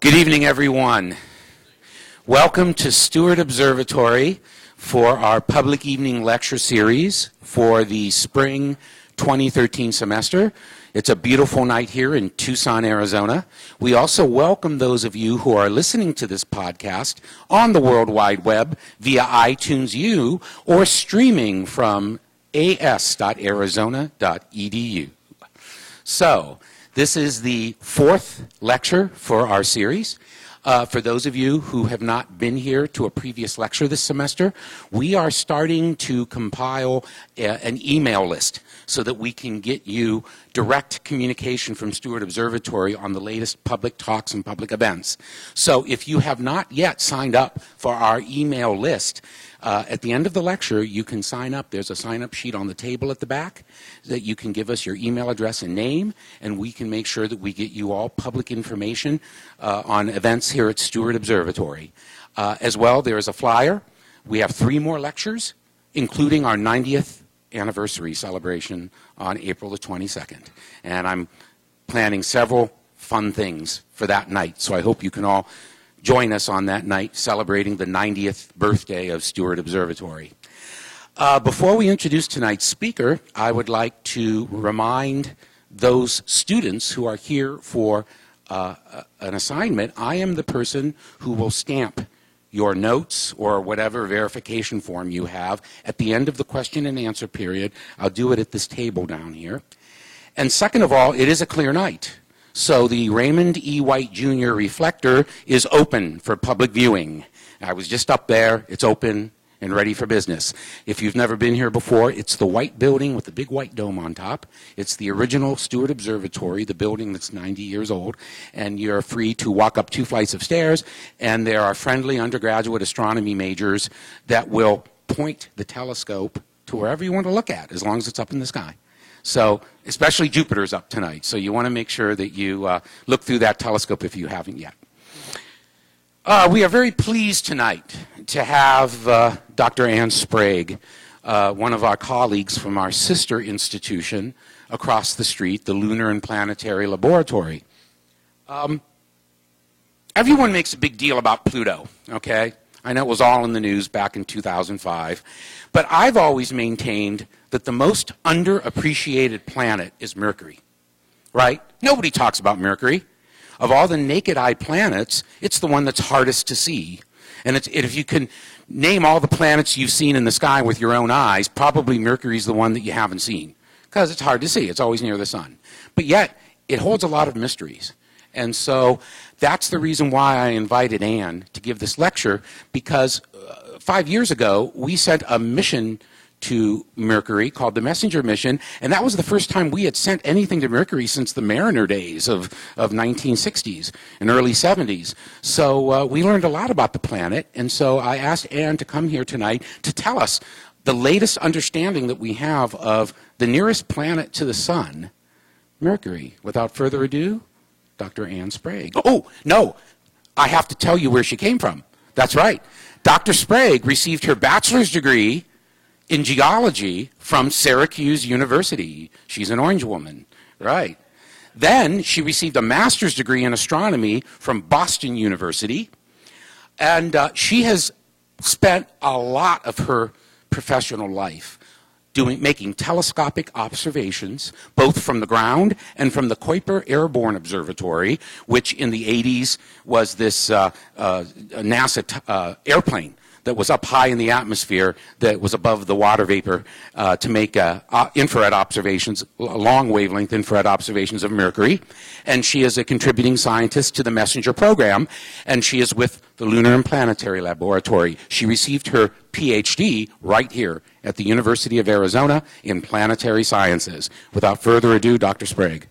Good evening, everyone. Welcome to Steward Observatory for our public evening lecture series for the spring 2013 semester. It's a beautiful night here in Tucson, Arizona. We also welcome those of you who are listening to this podcast on the World Wide Web via iTunes U or streaming from as.arizona.edu. So, this is the fourth lecture for our series. Uh, for those of you who have not been here to a previous lecture this semester, we are starting to compile a, an email list so that we can get you direct communication from Steward Observatory on the latest public talks and public events. So if you have not yet signed up for our email list, uh, at the end of the lecture, you can sign up. There's a sign up sheet on the table at the back that you can give us your email address and name, and we can make sure that we get you all public information uh, on events here at Steward Observatory. Uh, as well, there is a flyer. We have three more lectures, including our 90th anniversary celebration on April the 22nd. And I'm planning several fun things for that night, so I hope you can all join us on that night celebrating the 90th birthday of Steward Observatory. Uh, before we introduce tonight's speaker, I would like to remind those students who are here for uh, an assignment, I am the person who will stamp your notes or whatever verification form you have at the end of the question and answer period. I'll do it at this table down here. And second of all, it is a clear night. So the Raymond E. White Jr. reflector is open for public viewing. I was just up there. It's open and ready for business. If you've never been here before, it's the white building with the big white dome on top. It's the original Steward Observatory, the building that's 90 years old, and you're free to walk up two flights of stairs, and there are friendly undergraduate astronomy majors that will point the telescope to wherever you want to look at, as long as it's up in the sky. So, especially Jupiter's up tonight, so you want to make sure that you uh, look through that telescope if you haven't yet. Uh, we are very pleased tonight to have uh, Dr. Ann Sprague, uh, one of our colleagues from our sister institution across the street, the Lunar and Planetary Laboratory. Um, everyone makes a big deal about Pluto, okay? I know it was all in the news back in 2005. But I've always maintained that the most underappreciated planet is Mercury, right? Nobody talks about Mercury. Of all the naked eye planets, it's the one that's hardest to see. And if you can name all the planets you've seen in the sky with your own eyes, probably Mercury's the one that you haven't seen because it's hard to see. It's always near the sun. But yet, it holds a lot of mysteries. And so that's the reason why I invited Ann to give this lecture because uh, five years ago, we sent a mission to Mercury called the Messenger mission, and that was the first time we had sent anything to Mercury since the Mariner days of, of 1960s and early 70s. So uh, we learned a lot about the planet, and so I asked Ann to come here tonight to tell us the latest understanding that we have of the nearest planet to the Sun, Mercury. Without further ado, Dr. Ann Sprague. Oh, no, I have to tell you where she came from. That's right. Dr. Sprague received her bachelor's degree in geology from Syracuse University. She's an orange woman, right? Then she received a master's degree in astronomy from Boston University. And uh, she has spent a lot of her professional life doing, making telescopic observations, both from the ground and from the Kuiper Airborne Observatory, which in the 80s was this uh, uh, NASA uh, airplane that was up high in the atmosphere that was above the water vapor uh, to make uh, uh, infrared observations, long wavelength infrared observations of Mercury. And she is a contributing scientist to the MESSENGER program, and she is with the Lunar and Planetary Laboratory. She received her PhD right here at the University of Arizona in planetary sciences. Without further ado, Dr. Sprague.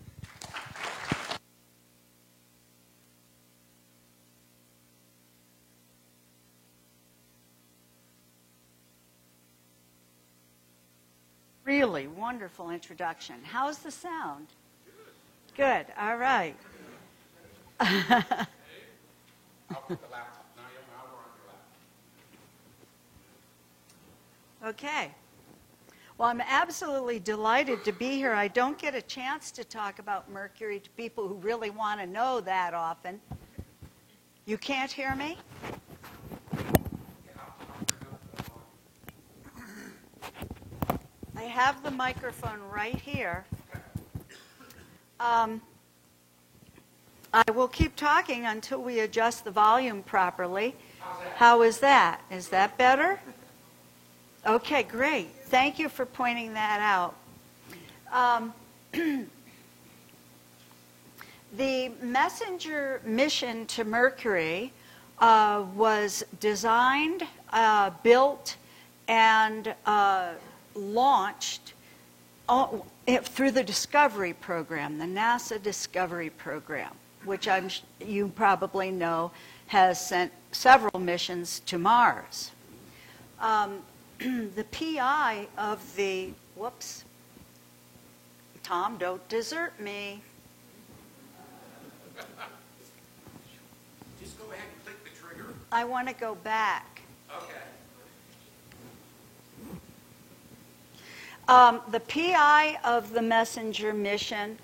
Wonderful introduction. How's the sound? Good. All right. okay. Well, I'm absolutely delighted to be here. I don't get a chance to talk about Mercury to people who really want to know that often. You can't hear me? I have the microphone right here. Um, I will keep talking until we adjust the volume properly. How is that? Is that better? Okay, great. Thank you for pointing that out. Um, the messenger mission to Mercury uh, was designed, uh, built, and uh, launched all- it- through the Discovery Program, the NASA Discovery Program, which I'm, you probably know has sent several missions to Mars. Um, the PI of the, whoops, Tom, don't desert me. Just go ahead and click the trigger. I want to go back. Okay. Um, the PI of the Messenger mission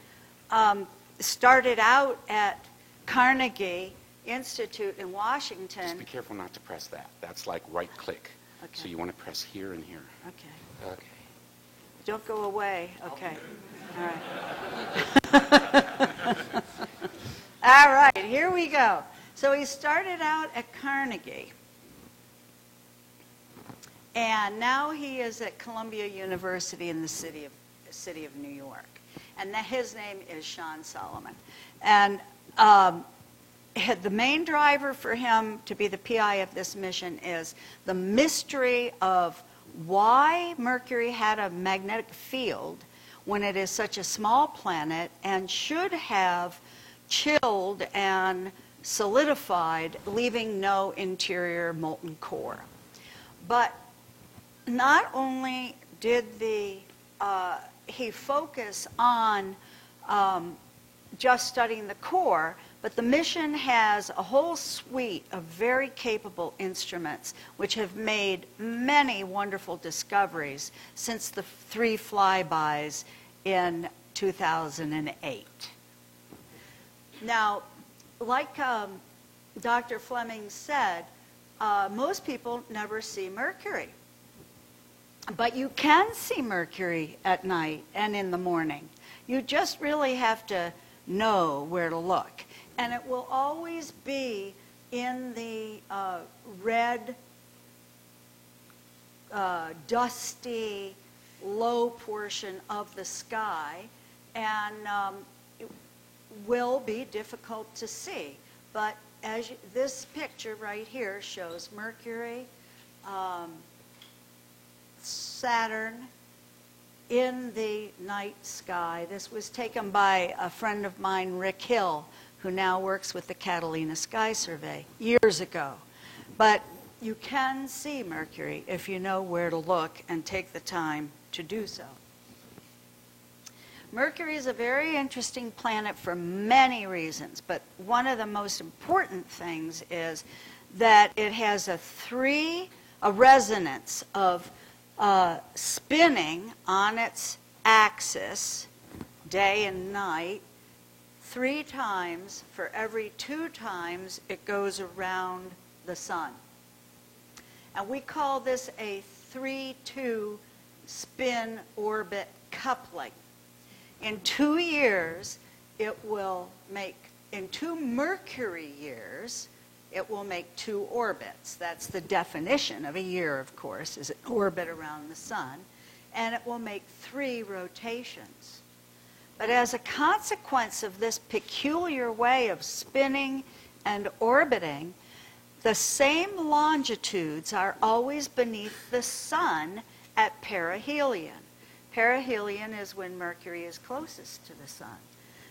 um, started out at Carnegie Institute in Washington. Just be careful not to press that. That's like right click. Okay. So you want to press here and here. Okay. Okay. Don't go away. Okay. All right. All right, here we go. So he started out at Carnegie. And now he is at Columbia University in the city of, city of New York. And that, his name is Sean Solomon. And um, the main driver for him to be the PI of this mission is the mystery of why Mercury had a magnetic field when it is such a small planet and should have chilled and solidified, leaving no interior molten core. But not only did the uh, he focus on um, just studying the core, but the mission has a whole suite of very capable instruments which have made many wonderful discoveries since the three flybys in 2008. Now, like um, Dr. Fleming said, uh, most people never see Mercury. But you can see Mercury at night and in the morning. You just really have to know where to look. And it will always be in the uh, red, uh, dusty, low portion of the sky, and um, it will be difficult to see. But as you, this picture right here shows Mercury, um, Saturn in the night sky. This was taken by a friend of mine, Rick Hill, who now works with the Catalina Sky Survey years ago. But you can see Mercury if you know where to look and take the time to do so. Mercury is a very interesting planet for many reasons, but one of the most important things is that it has a three, a resonance of uh, spinning on its axis day and night three times for every two times it goes around the sun. And we call this a 3 2 spin orbit coupling. In two years, it will make, in two Mercury years, it will make two orbits. That's the definition of a year, of course, is an orbit around the sun. And it will make three rotations. But as a consequence of this peculiar way of spinning and orbiting, the same longitudes are always beneath the sun at perihelion. Perihelion is when Mercury is closest to the sun.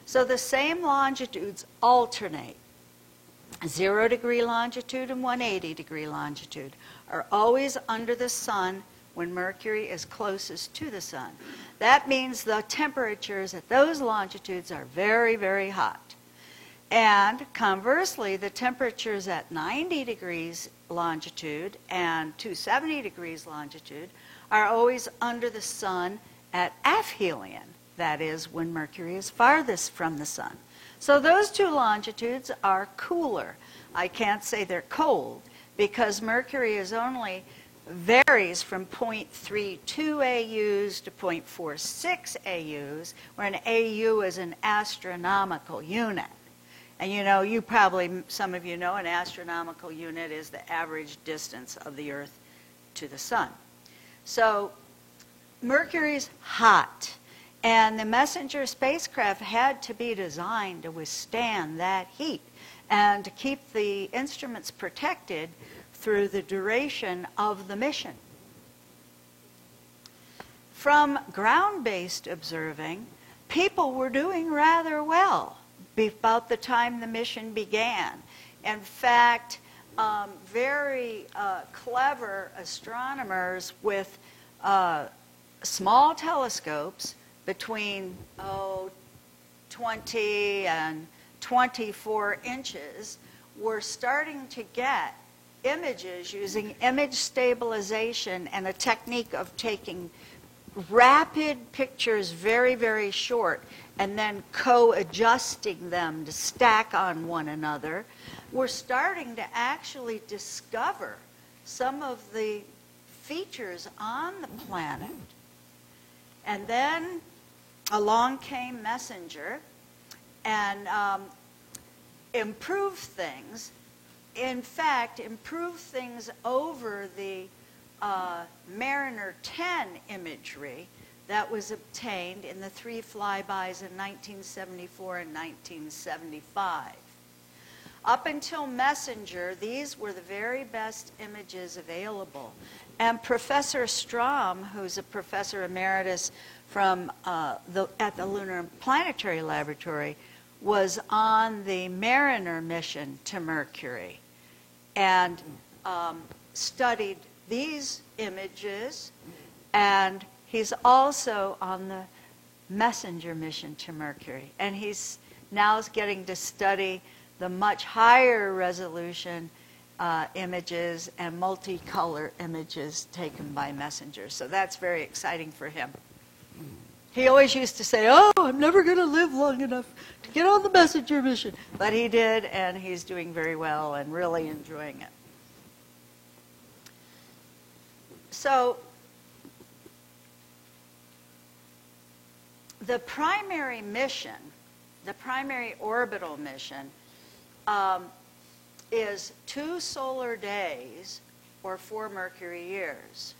So the same longitudes alternate. Zero degree longitude and 180 degree longitude are always under the sun when Mercury is closest to the sun. That means the temperatures at those longitudes are very, very hot. And conversely, the temperatures at 90 degrees longitude and 270 degrees longitude are always under the sun at aphelion, that is, when Mercury is farthest from the sun. So those two longitudes are cooler. I can't say they're cold because Mercury is only varies from 0.32 AUs to 0.46 AUs, where an AU is an astronomical unit. And you know, you probably, some of you know, an astronomical unit is the average distance of the Earth to the Sun. So Mercury's hot, and the Messenger spacecraft had to be designed to withstand that heat and to keep the instruments protected through the duration of the mission. From ground based observing, people were doing rather well about the time the mission began. In fact, um, very uh, clever astronomers with uh, small telescopes between oh, 20 and 24 inches we're starting to get images using image stabilization and a technique of taking rapid pictures very, very short and then co-adjusting them to stack on one another, we're starting to actually discover some of the features on the planet. And then along came Messenger and um, improved things in fact, improved things over the uh, Mariner 10 imagery that was obtained in the three flybys in 1974 and 1975. Up until Messenger, these were the very best images available. And Professor Strom, who's a professor emeritus from, uh, the, at the Lunar Planetary Laboratory, was on the Mariner mission to Mercury and um, studied these images, and he's also on the messenger mission to Mercury. And he's now getting to study the much higher resolution uh, images and multicolor images taken by messengers. So that's very exciting for him. He always used to say, Oh, I'm never going to live long enough to get on the messenger mission. But he did, and he's doing very well and really enjoying it. So, the primary mission, the primary orbital mission, um, is two solar days or four Mercury years.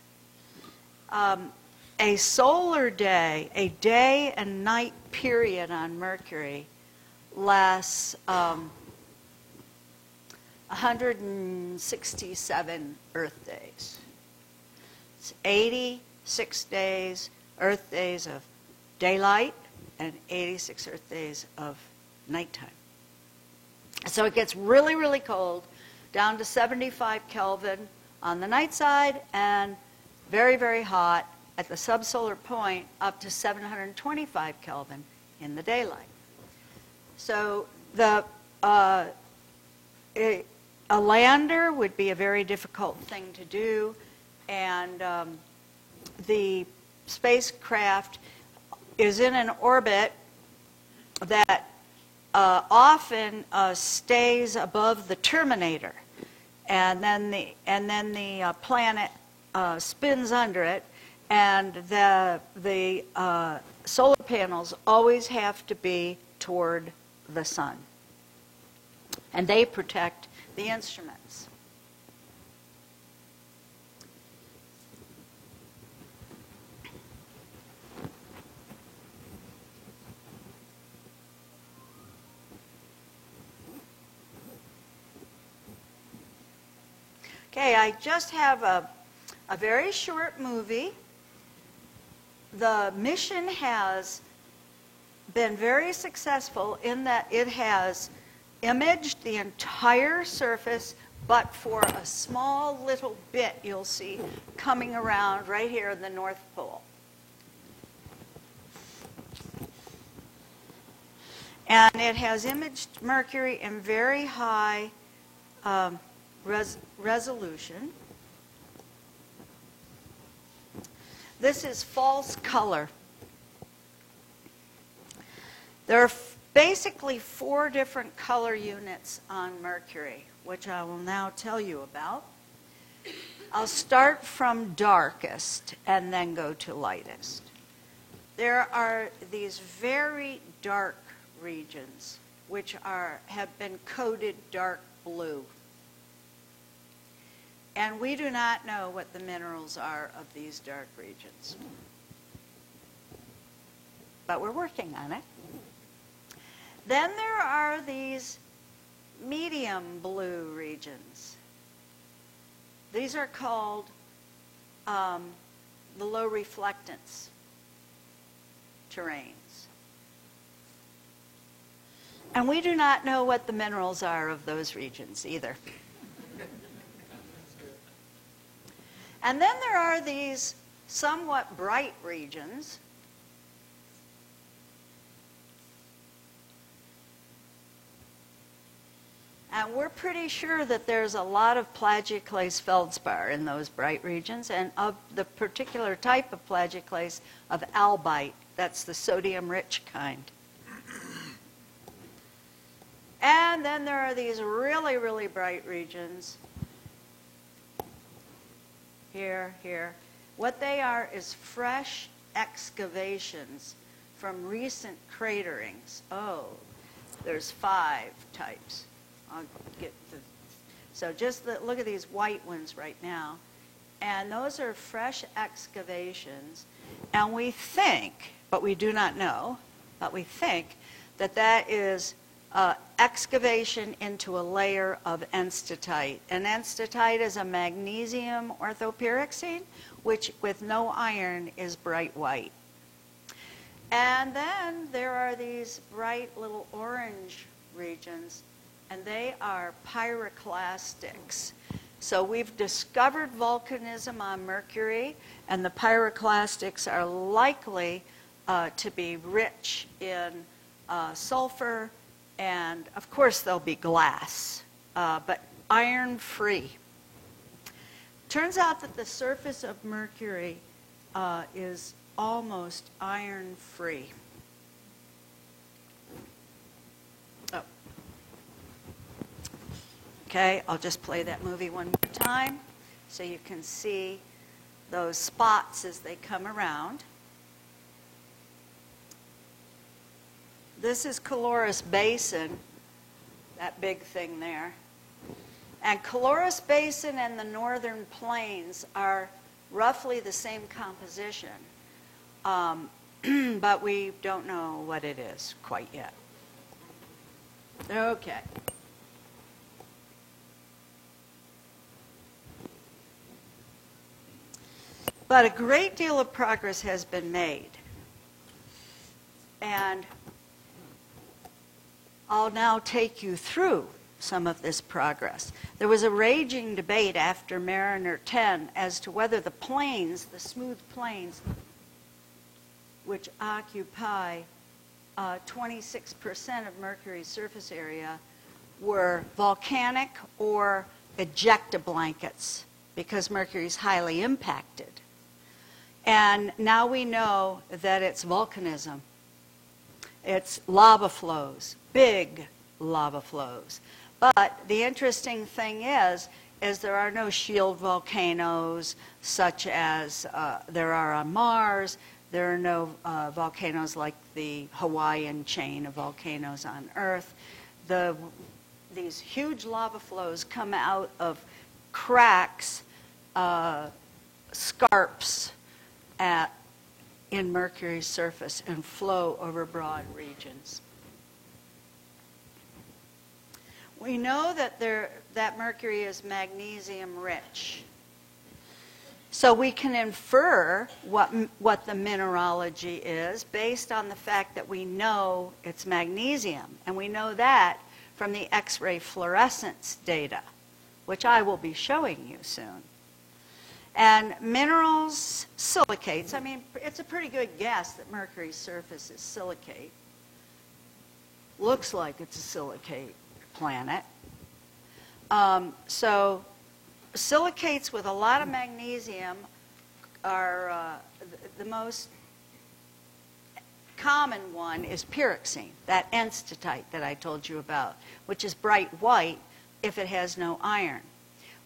Um, a solar day, a day and night period on Mercury, lasts um, 167 Earth days. It's 86 days, Earth days of daylight, and 86 Earth days of nighttime. So it gets really, really cold, down to 75 Kelvin on the night side, and very, very hot at the subsolar point up to 725 Kelvin in the daylight. So the uh, a, lander would be a very difficult thing to do, and um, the spacecraft is in an orbit that uh, often uh, stays above the terminator, and then the and then the uh, planet uh, spins under it and the, the uh, solar panels always have to be toward the sun. And they protect the instruments. Okay, I just have a, a very short movie the mission has been very successful in that it has imaged the entire surface, but for a small little bit you'll see coming around right here in the North Pole. And it has imaged Mercury in very high um, res resolution. This is false color. There are basically four different color units on Mercury, which I will now tell you about. I'll start from darkest and then go to lightest. There are these very dark regions which are have been coded dark blue. And we do not know what the minerals are of these dark regions. But we're working on it. Then there are these medium blue regions. These are called um, the low reflectance terrains. And we do not know what the minerals are of those regions either. And then there are these somewhat bright regions. And we're pretty sure that there's a lot of plagioclase feldspar in those bright regions, and of the particular type of plagioclase of albite, that's the sodium-rich kind. And then there are these really, really bright regions here, here. What they are is fresh excavations from recent craterings. Oh, there's five types. I'll get the, so just the, look at these white ones right now. And those are fresh excavations. And we think, but we do not know, but we think that that is uh, excavation into a layer of enstatite. And enstatite is a magnesium orthopyroxene, which with no iron is bright white. And then there are these bright little orange regions, and they are pyroclastics. So we've discovered volcanism on Mercury, and the pyroclastics are likely uh, to be rich in uh, sulfur, and of course there'll be glass, uh, but iron free. Turns out that the surface of Mercury uh, is almost iron free. Oh. Okay, I'll just play that movie one more time so you can see those spots as they come around. This is Caloris Basin, that big thing there. And Caloris Basin and the northern plains are roughly the same composition, um, but we don't know what it is quite yet. Okay. But a great deal of progress has been made. And I'll now take you through some of this progress. There was a raging debate after Mariner 10 as to whether the plains, the smooth plains, which occupy uh, 26% of Mercury's surface area, were volcanic or ejecta blankets because Mercury is highly impacted. And now we know that it's volcanism. It's lava flows, big lava flows. But the interesting thing is, is there are no shield volcanoes such as uh, there are on Mars. There are no uh, volcanoes like the Hawaiian chain of volcanoes on Earth. The, these huge lava flows come out of cracks, uh, scarps at, in Mercury's surface and flow over broad regions. We know that, there, that mercury is magnesium rich. So we can infer what, what the mineralogy is based on the fact that we know it's magnesium. And we know that from the X-ray fluorescence data, which I will be showing you soon. And minerals, silicates, I mean, it's a pretty good guess that Mercury's surface is silicate. Looks like it's a silicate planet. Um, so silicates with a lot of magnesium are uh, the, the most common one is pyroxene, that enstatite that I told you about, which is bright white if it has no iron.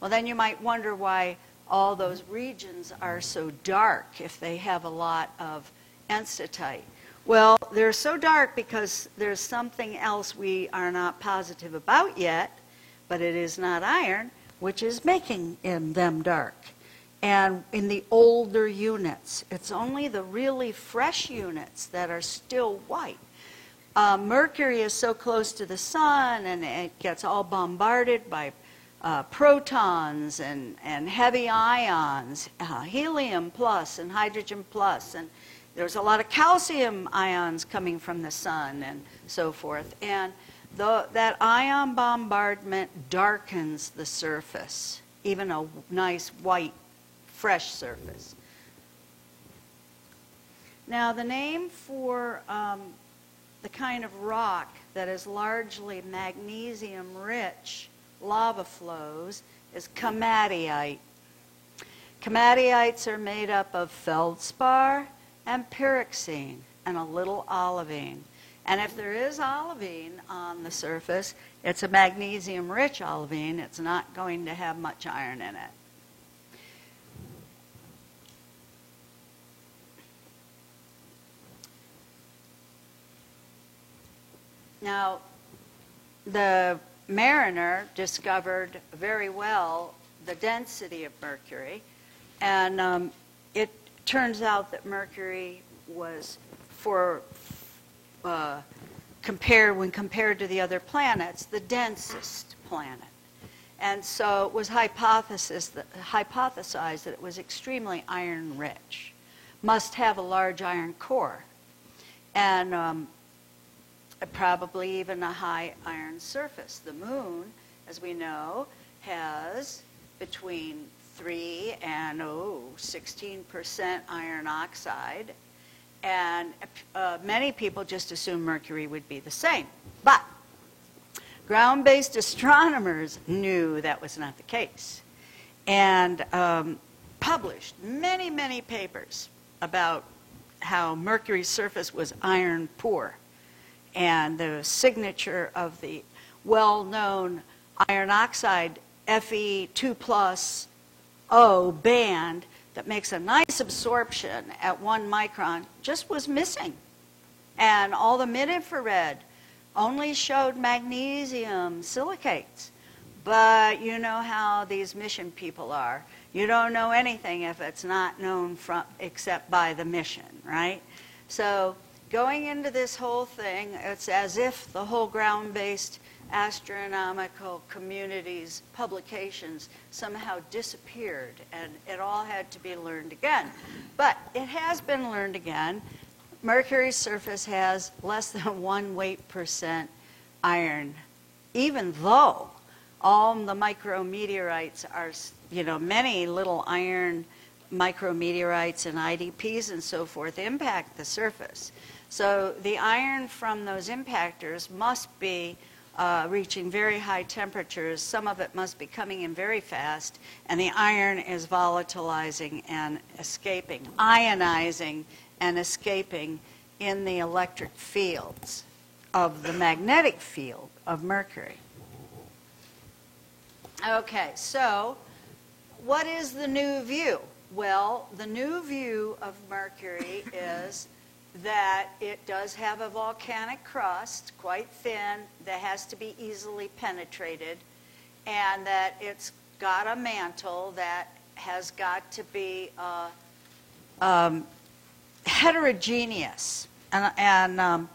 Well, then you might wonder why all those regions are so dark if they have a lot of enstatite. Well, they're so dark because there's something else we are not positive about yet, but it is not iron, which is making in them dark. And in the older units, it's only the really fresh units that are still white. Uh, mercury is so close to the sun and it gets all bombarded by uh, protons and, and heavy ions, uh, helium plus and hydrogen plus, and there's a lot of calcium ions coming from the sun and so forth. And the, that ion bombardment darkens the surface, even a nice white, fresh surface. Now, the name for um, the kind of rock that is largely magnesium rich lava flows is komatiite. Komatiites are made up of feldspar and pyroxene and a little olivine. And if there is olivine on the surface, it's a magnesium rich olivine. It's not going to have much iron in it. Now, the mariner discovered very well the density of mercury, and um, turns out that mercury was for uh, compared when compared to the other planets the densest planet and so it was hypothesis that, hypothesized that it was extremely iron rich must have a large iron core and um, probably even a high iron surface. The moon, as we know, has between 3 and oh, 16% iron oxide. And uh, many people just assume mercury would be the same. But ground based astronomers knew that was not the case and um, published many, many papers about how Mercury's surface was iron poor and the signature of the well-known iron oxide Fe2 plus O band that makes a nice absorption at one micron just was missing. And all the mid-infrared only showed magnesium silicates. But you know how these mission people are. You don't know anything if it's not known from except by the mission, right? So going into this whole thing, it's as if the whole ground-based astronomical communities publications somehow disappeared and it all had to be learned again. But it has been learned again. Mercury's surface has less than one weight percent iron, even though all the micrometeorites are, you know, many little iron micrometeorites and IDPs and so forth impact the surface. So the iron from those impactors must be uh, reaching very high temperatures. Some of it must be coming in very fast, and the iron is volatilizing and escaping, ionizing and escaping in the electric fields of the magnetic field of Mercury. Okay, so what is the new view? Well, the new view of Mercury is that it does have a volcanic crust, quite thin, that has to be easily penetrated, and that it's got a mantle that has got to be uh, um, heterogeneous. And, and um,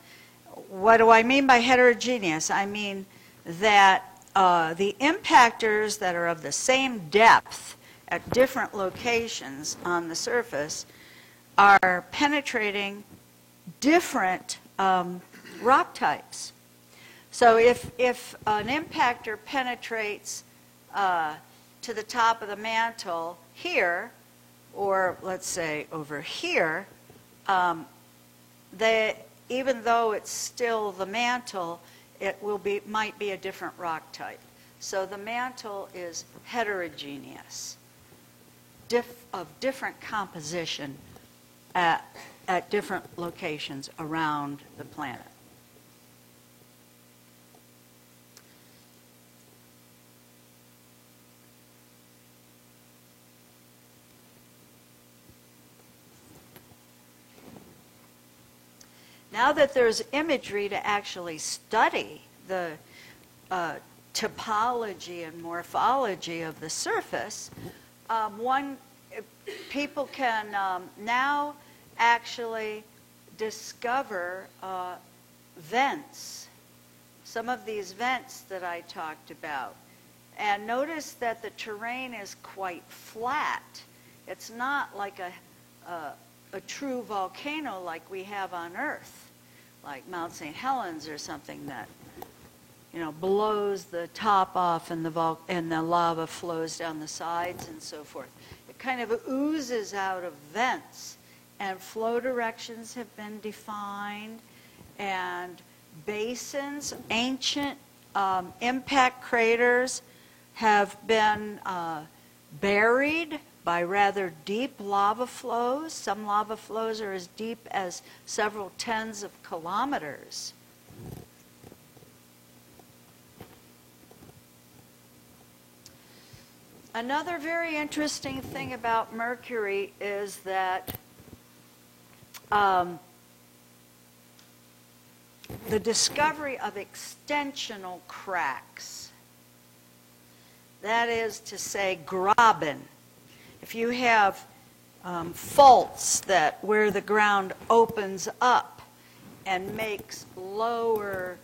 what do I mean by heterogeneous? I mean that uh, the impactors that are of the same depth at different locations on the surface are penetrating different um, rock types. So if, if an impactor penetrates uh, to the top of the mantle here, or let's say over here, um, they, even though it's still the mantle, it will be, might be a different rock type. So the mantle is heterogeneous, of different composition at at different locations around the planet. Now that there's imagery to actually study the uh, topology and morphology of the surface, um, one people can um, now actually discover uh, vents, some of these vents that I talked about. And notice that the terrain is quite flat. It's not like a, a, a true volcano like we have on Earth, like Mount St. Helens or something that you know, blows the top off and the, vol- and the lava flows down the sides and so forth. It kind of oozes out of vents, and flow directions have been defined, and basins, ancient um, impact craters have been uh, buried by rather deep lava flows. Some lava flows are as deep as several tens of kilometers. Another very interesting thing about Mercury is that um, the discovery of extensional cracks. That is to say, graben. If you have um, faults that where the ground opens up and makes lower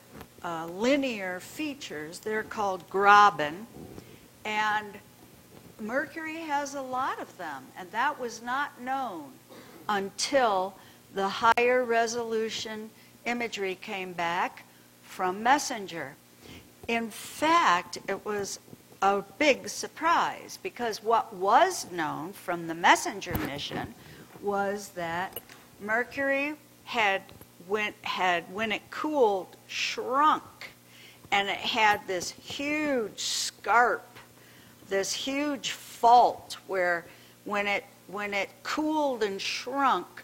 uh, linear features, they're called graben. And Mercury has a lot of them, and that was not known until the higher resolution imagery came back from Messenger. In fact, it was a big surprise because what was known from the Messenger mission was that Mercury had when, had when it cooled shrunk and it had this huge scarp this huge fault where when it when it cooled and shrunk,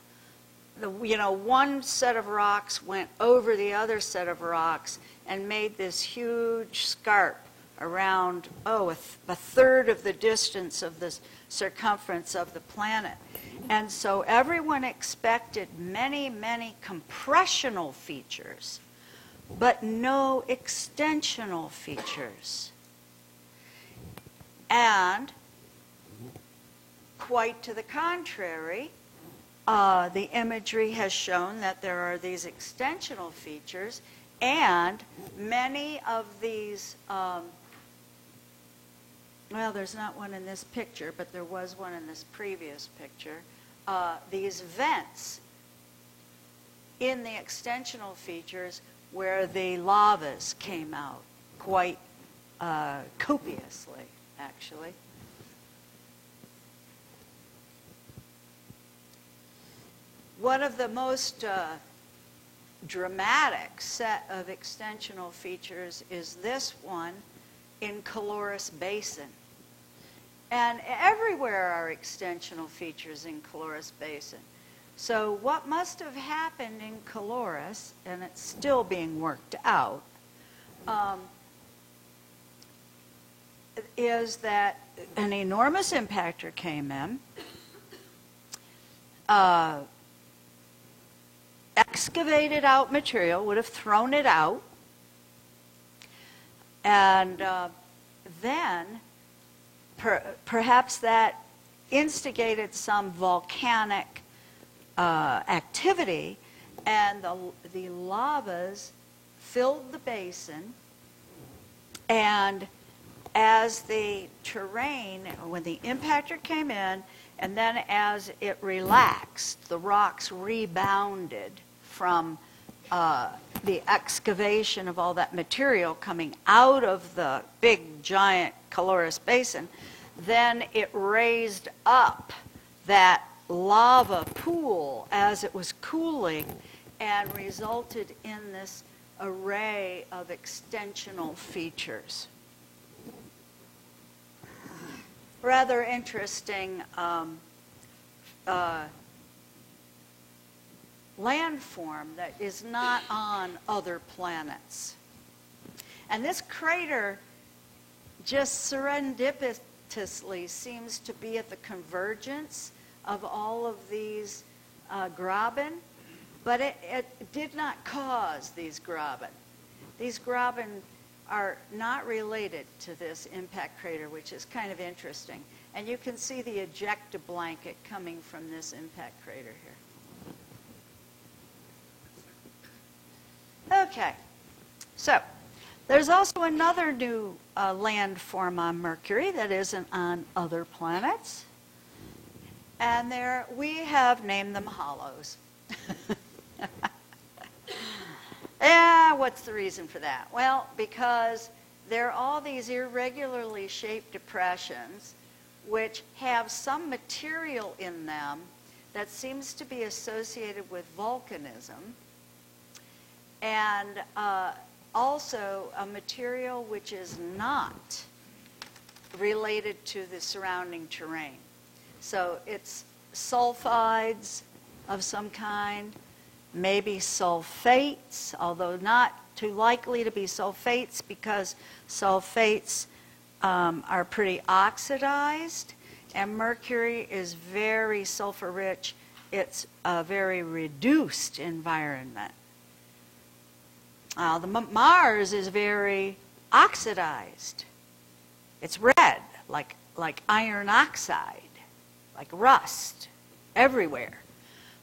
the, you know, one set of rocks went over the other set of rocks and made this huge scarp around, oh, a, th- a third of the distance of the circumference of the planet. And so everyone expected many, many compressional features, but no extensional features. And quite to the contrary, uh, the imagery has shown that there are these extensional features, and many of these, um, well, there's not one in this picture, but there was one in this previous picture. Uh, these vents in the extensional features where the lavas came out quite uh, copiously actually. One of the most uh, dramatic set of extensional features is this one in Caloris Basin. And everywhere are extensional features in Caloris Basin. So what must have happened in Caloris, and it's still being worked out, um, is that an enormous impactor came in, uh, excavated out material, would have thrown it out, and uh, then per, perhaps that instigated some volcanic uh, activity, and the, the lavas filled the basin, and as the terrain, when the impactor came in, and then as it relaxed, the rocks rebounded from uh, the excavation of all that material coming out of the big giant Caloris basin, then it raised up that lava pool as it was cooling and resulted in this array of extensional features. Rather interesting um, uh, landform that is not on other planets. And this crater just serendipitously seems to be at the convergence of all of these uh, graben, but it, it did not cause these graben. These graben are not related to this impact crater, which is kind of interesting. And you can see the ejecta blanket coming from this impact crater here. Okay, so there's also another new uh, landform on Mercury that isn't on other planets. And there we have named them hollows. Yeah, what's the reason for that? Well, because there are all these irregularly shaped depressions which have some material in them that seems to be associated with volcanism and uh, also a material which is not related to the surrounding terrain. So it's sulfides of some kind, maybe sulfates, although not too likely to be sulfates because sulfates um, are pretty oxidized, and mercury is very sulfur rich. It's a very reduced environment. Uh, the Mars is very oxidized. It's red, like, like iron oxide, like rust, everywhere.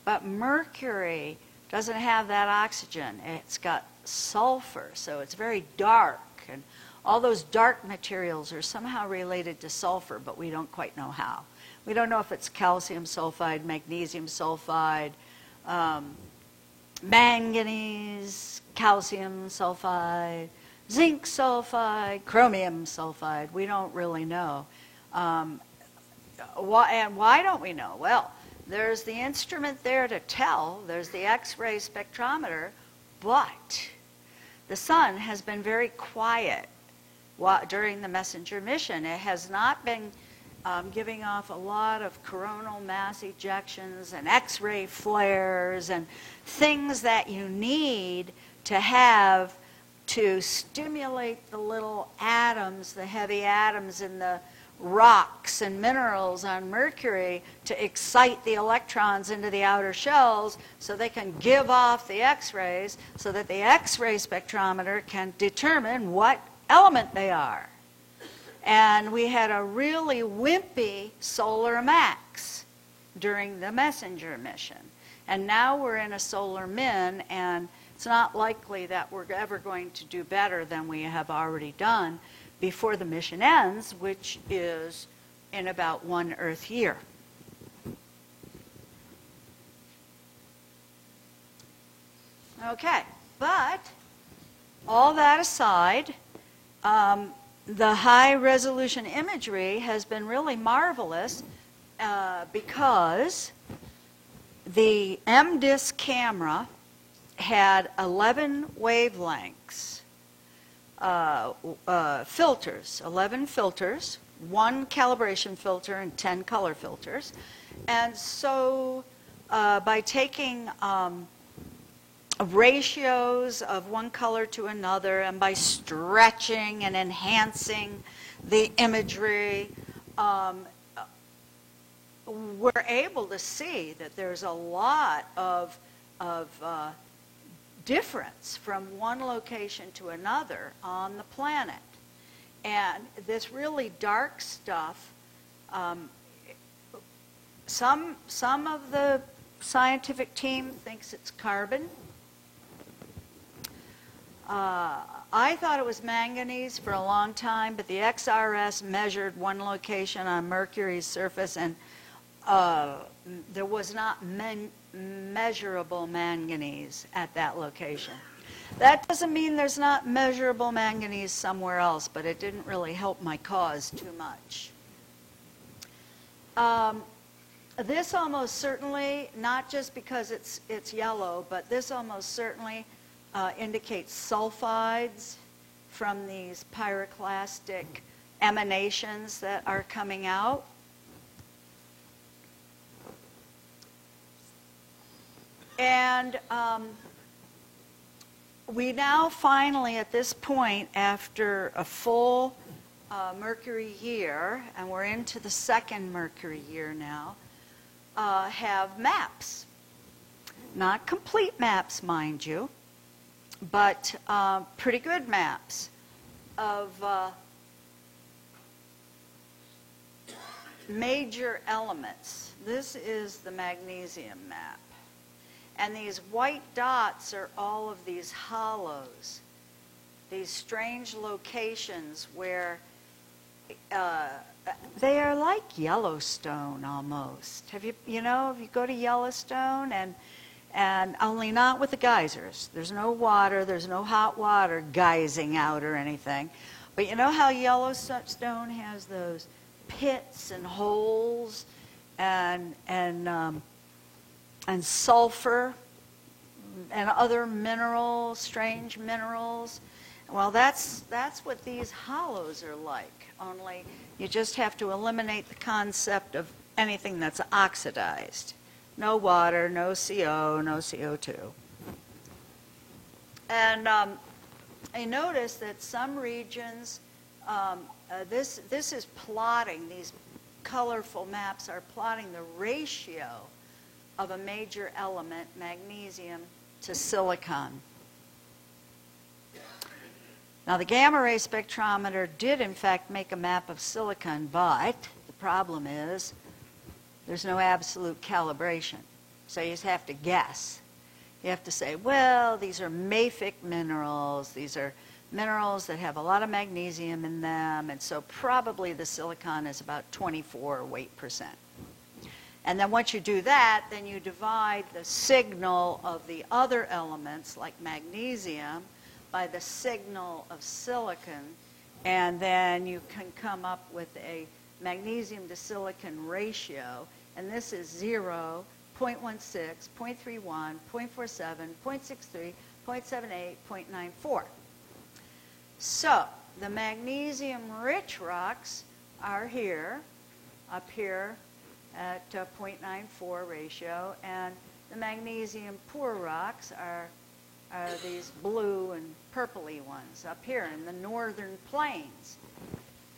But Mercury doesn't have that oxygen. It's got sulfur, so it's very dark. And all those dark materials are somehow related to sulfur, but we don't quite know how. We don't know if it's calcium sulfide, magnesium sulfide, um, manganese, calcium sulfide, zinc sulfide, chromium sulfide. We don't really know. Um, why, and why don't we know? Well, there's the instrument there to tell, there's the X ray spectrometer, but the sun has been very quiet during the messenger mission. It has not been um, giving off a lot of coronal mass ejections and X ray flares and things that you need to have to stimulate the little atoms, the heavy atoms in the rocks and minerals on Mercury to excite the electrons into the outer shells so they can give off the X rays so that the X ray spectrometer can determine what element they are. And we had a really wimpy solar max during the messenger mission. And now we're in a solar min, and it's not likely that we're ever going to do better than we have already done before the mission ends, which is in about one Earth year. Okay, but all that aside, um, the high resolution imagery has been really marvelous uh, because the MDIS camera had 11 wavelengths uh, uh, filters, 11 filters, one calibration filter and 10 color filters. And so uh, by taking um, ratios of one color to another and by stretching and enhancing the imagery, um, we're able to see that there's a lot of, of uh, difference from one location to another on the planet. And this really dark stuff, um, some, some of the scientific team thinks it's carbon. Uh, I thought it was manganese for a long time, but the XRS measured one location on Mercury's surface, and uh, there was not man- measurable manganese at that location. That doesn't mean there's not measurable manganese somewhere else, but it didn't really help my cause too much. Um, this almost certainly, not just because it's, it's yellow, but this almost certainly uh, indicates sulfides from these pyroclastic emanations that are coming out. And um, we now finally, at this point, after a full uh, Mercury year, and we're into the second Mercury year now, uh, have maps. Not complete maps, mind you, but uh, pretty good maps of uh, major elements. This is the magnesium map. And these white dots are all of these hollows, these strange locations where uh, they are like Yellowstone almost. Have you, you know, if you go to Yellowstone and and only not with the geysers. There's no water, there's no hot water geysing out or anything. But you know how Yellowstone has those pits and holes and and um, and sulfur and other minerals, strange minerals. Well, that's that's what these hollows are like. Only you just have to eliminate the concept of anything that's oxidized. No water, no CO, no CO2. And um, I noticed that some regions, um, uh, this, this is plotting, these colorful maps are plotting the ratio of a major element, magnesium, to silicon. Now, the gamma ray spectrometer did, in fact, make a map of silicon, but the problem is there's no absolute calibration. So you just have to guess. You have to say, well, these are mafic minerals. These are minerals that have a lot of magnesium in them, and so probably the silicon is about 24 weight percent. And then once you do that, then you divide the signal of the other elements, like magnesium, by the signal of silicon, and then you can come up with a magnesium to silicon ratio, and this is 0, 0.16, 0.31, 0.47, 0.63, 0.78, 0.94. So the magnesium-rich rocks are here, up here at uh, 0.94 ratio, and the magnesium-poor rocks are, are these blue and purpley ones up here in the northern plains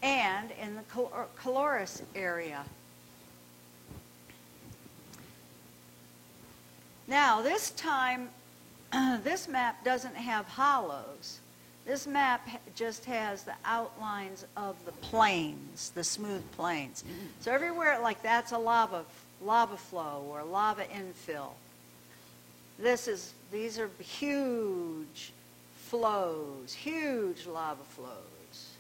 and in the Cal- Caloris area. Now, this time, this map doesn't have hollows. This map just has the outlines of the plains, the smooth plains. So everywhere like that's a lava, lava flow or lava infill. This is, these are huge flows, huge lava flows.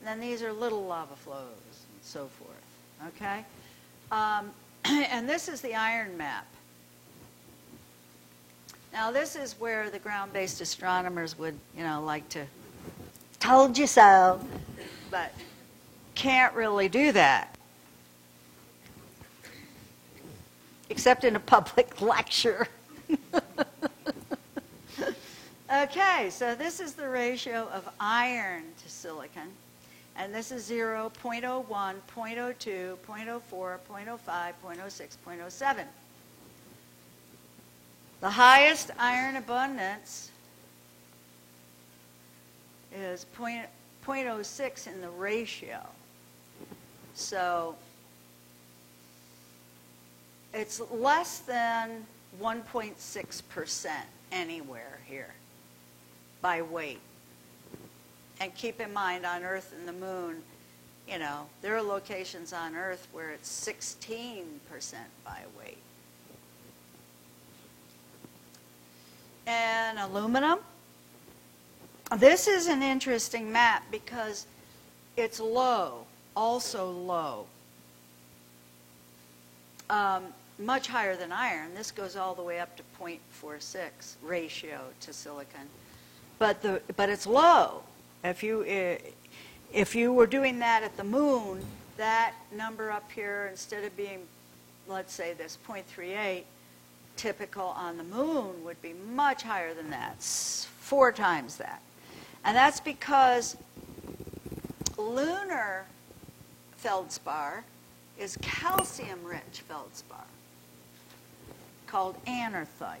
And then these are little lava flows and so forth, okay? Um, and this is the iron map. Now, this is where the ground-based astronomers would, you know, like to, told you so, but can't really do that. Except in a public lecture. okay, so this is the ratio of iron to silicon. And this is 0, 0.01, 0.02, 0.04, 0.05, 0.06, 0.07. The highest iron abundance is point, 0.06 in the ratio. So it's less than 1.6% anywhere here by weight. And keep in mind, on Earth and the Moon, you know, there are locations on Earth where it's 16% by weight. And aluminum. This is an interesting map because it's low, also low. Um, much higher than iron. This goes all the way up to 0.46 ratio to silicon. But, the, but it's low. If you, if you were doing that at the moon, that number up here, instead of being, let's say this 0.38, typical on the moon would be much higher than that, four times that. And that's because lunar feldspar is calcium rich feldspar called anorthite.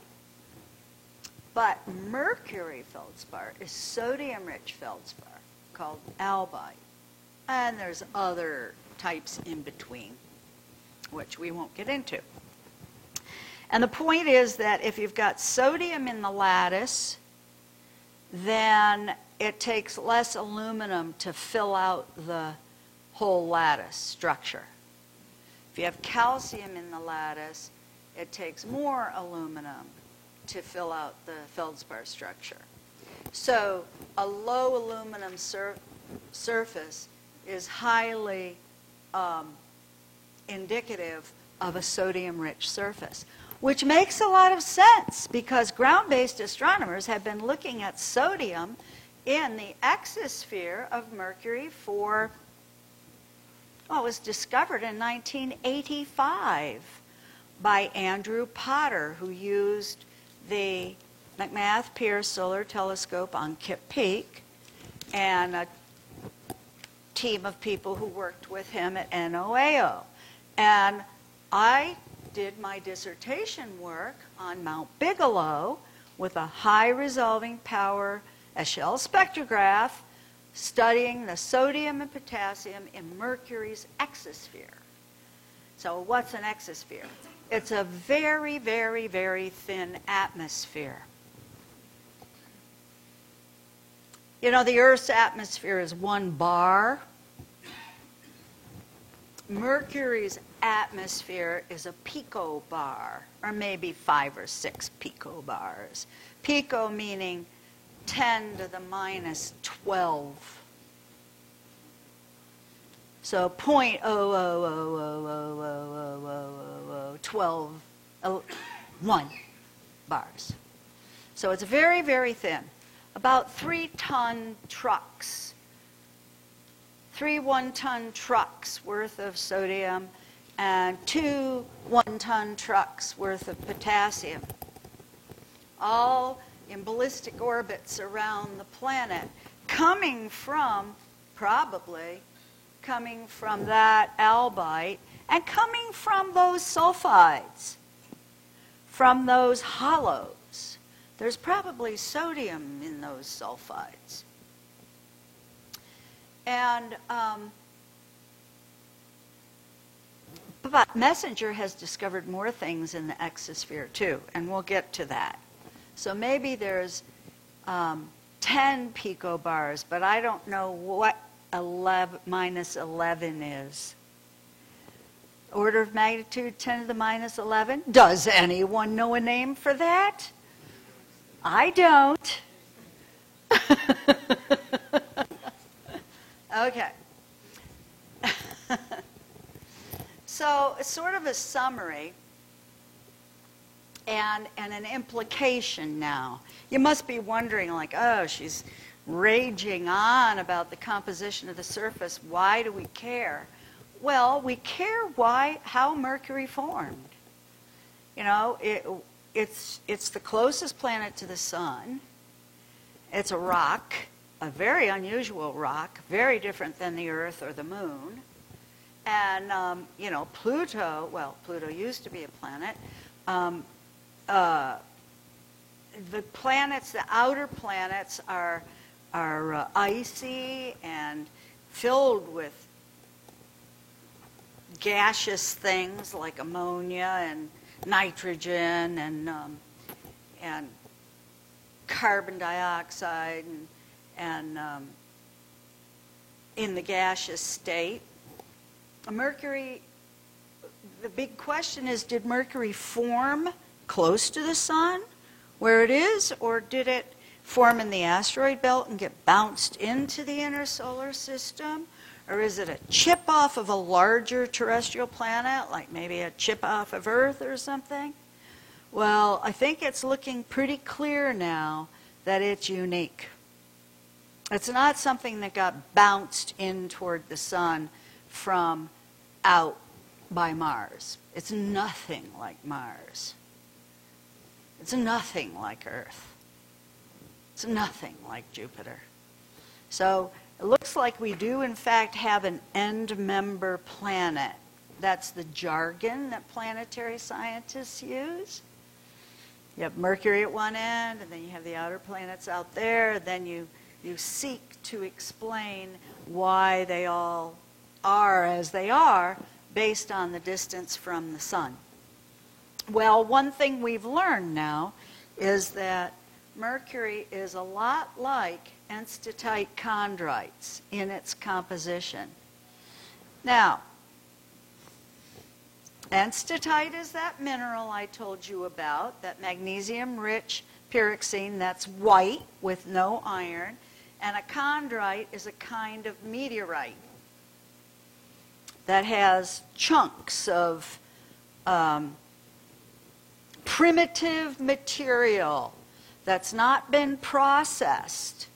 But mercury feldspar is sodium-rich feldspar called albite. And there's other types in between, which we won't get into. And the point is that if you've got sodium in the lattice, then it takes less aluminum to fill out the whole lattice structure. If you have calcium in the lattice, it takes more aluminum to fill out the feldspar structure. So a low aluminum sur- surface is highly um, indicative of a sodium-rich surface, which makes a lot of sense because ground-based astronomers have been looking at sodium in the exosphere of Mercury for, well, it was discovered in 1985 by Andrew Potter, who used the McMath Pierce Solar Telescope on Kitt Peak and a team of people who worked with him at NOAO. And I did my dissertation work on Mount Bigelow with a high resolving power echelle spectrograph studying the sodium and potassium in Mercury's exosphere. So, what's an exosphere? It's a very, very, very thin atmosphere. You know, the Earth's atmosphere is one bar. Mercury's atmosphere is a pico bar, or maybe five or six pico bars. Pico meaning 10 to the minus 12. So 0.000000012 1 bars. So it's very, very thin. About three ton trucks, three one ton trucks worth of sodium and two one ton trucks worth of potassium. All in ballistic orbits around the planet, coming from, probably, coming from that albite and coming from those sulfides, from those hollows. There's probably sodium in those sulfides. And um, but Messenger has discovered more things in the exosphere too, and we'll get to that. So maybe there's um, 10 picobars, but I don't know what 11, minus 11 is. Order of magnitude 10 to the minus 11? Does anyone know a name for that? I don't. okay. So, sort of a summary and, and an implication now. You must be wondering, like, oh, she's raging on about the composition of the surface. Why do we care? Well, we care why how Mercury formed. You know, it, it's it's the closest planet to the sun. It's a rock, a very unusual rock, very different than the Earth or the Moon. And um, you know, Pluto. Well, Pluto used to be a planet. Um, uh, the planets, the outer planets, are are uh, icy and filled with gaseous things like ammonia and nitrogen and um, and carbon dioxide and and um, in the gaseous state. Mercury. The big question is: Did Mercury form? close to the sun where it is, or did it form in the asteroid belt and get bounced into the inner solar system? Or is it a chip off of a larger terrestrial planet, like maybe a chip off of Earth or something? Well, I think it's looking pretty clear now that it's unique. It's not something that got bounced in toward the sun from out by Mars. It's nothing like Mars. It's nothing like Earth. It's nothing like Jupiter. So it looks like we do, in fact, have an end member planet. That's the jargon that planetary scientists use. You have Mercury at one end, and then you have the outer planets out there. Then you, you seek to explain why they all are as they are based on the distance from the sun. Well, one thing we've learned now is that Mercury is a lot like enstatite chondrites in its composition. Now, enstatite is that mineral I told you about, that magnesium-rich pyroxene that's white with no iron, and a chondrite is a kind of meteorite that has chunks of um, primitive material that's not been processed,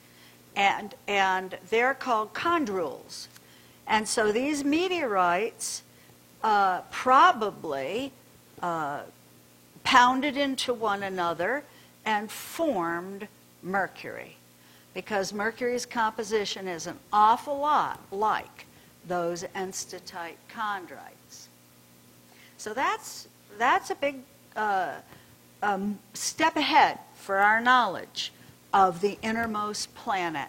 and, and they're called chondrules. And so these meteorites uh, probably uh, pounded into one another and formed Mercury, because Mercury's composition is an awful lot like those enstatite chondrites. So that's, that's a big uh, um, step ahead for our knowledge of the innermost planet.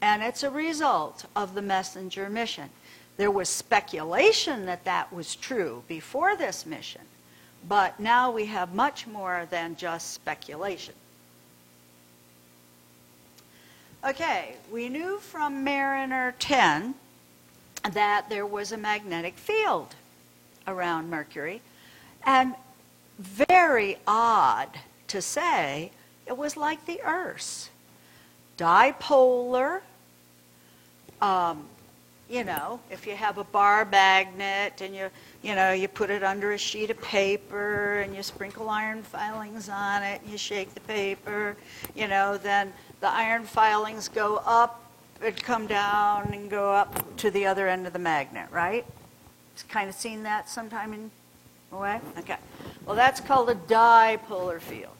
And it's a result of the messenger mission. There was speculation that that was true before this mission, but now we have much more than just speculation. Okay, we knew from Mariner 10 that there was a magnetic field around Mercury, and very odd to say, it was like the Earth's. Dipolar, um, you know, if you have a bar magnet and you, you know, you put it under a sheet of paper and you sprinkle iron filings on it and you shake the paper, you know, then the iron filings go up and come down and go up to the other end of the magnet, right? Kind of seen that sometime in a way? Okay. Well, that's called a dipolar field.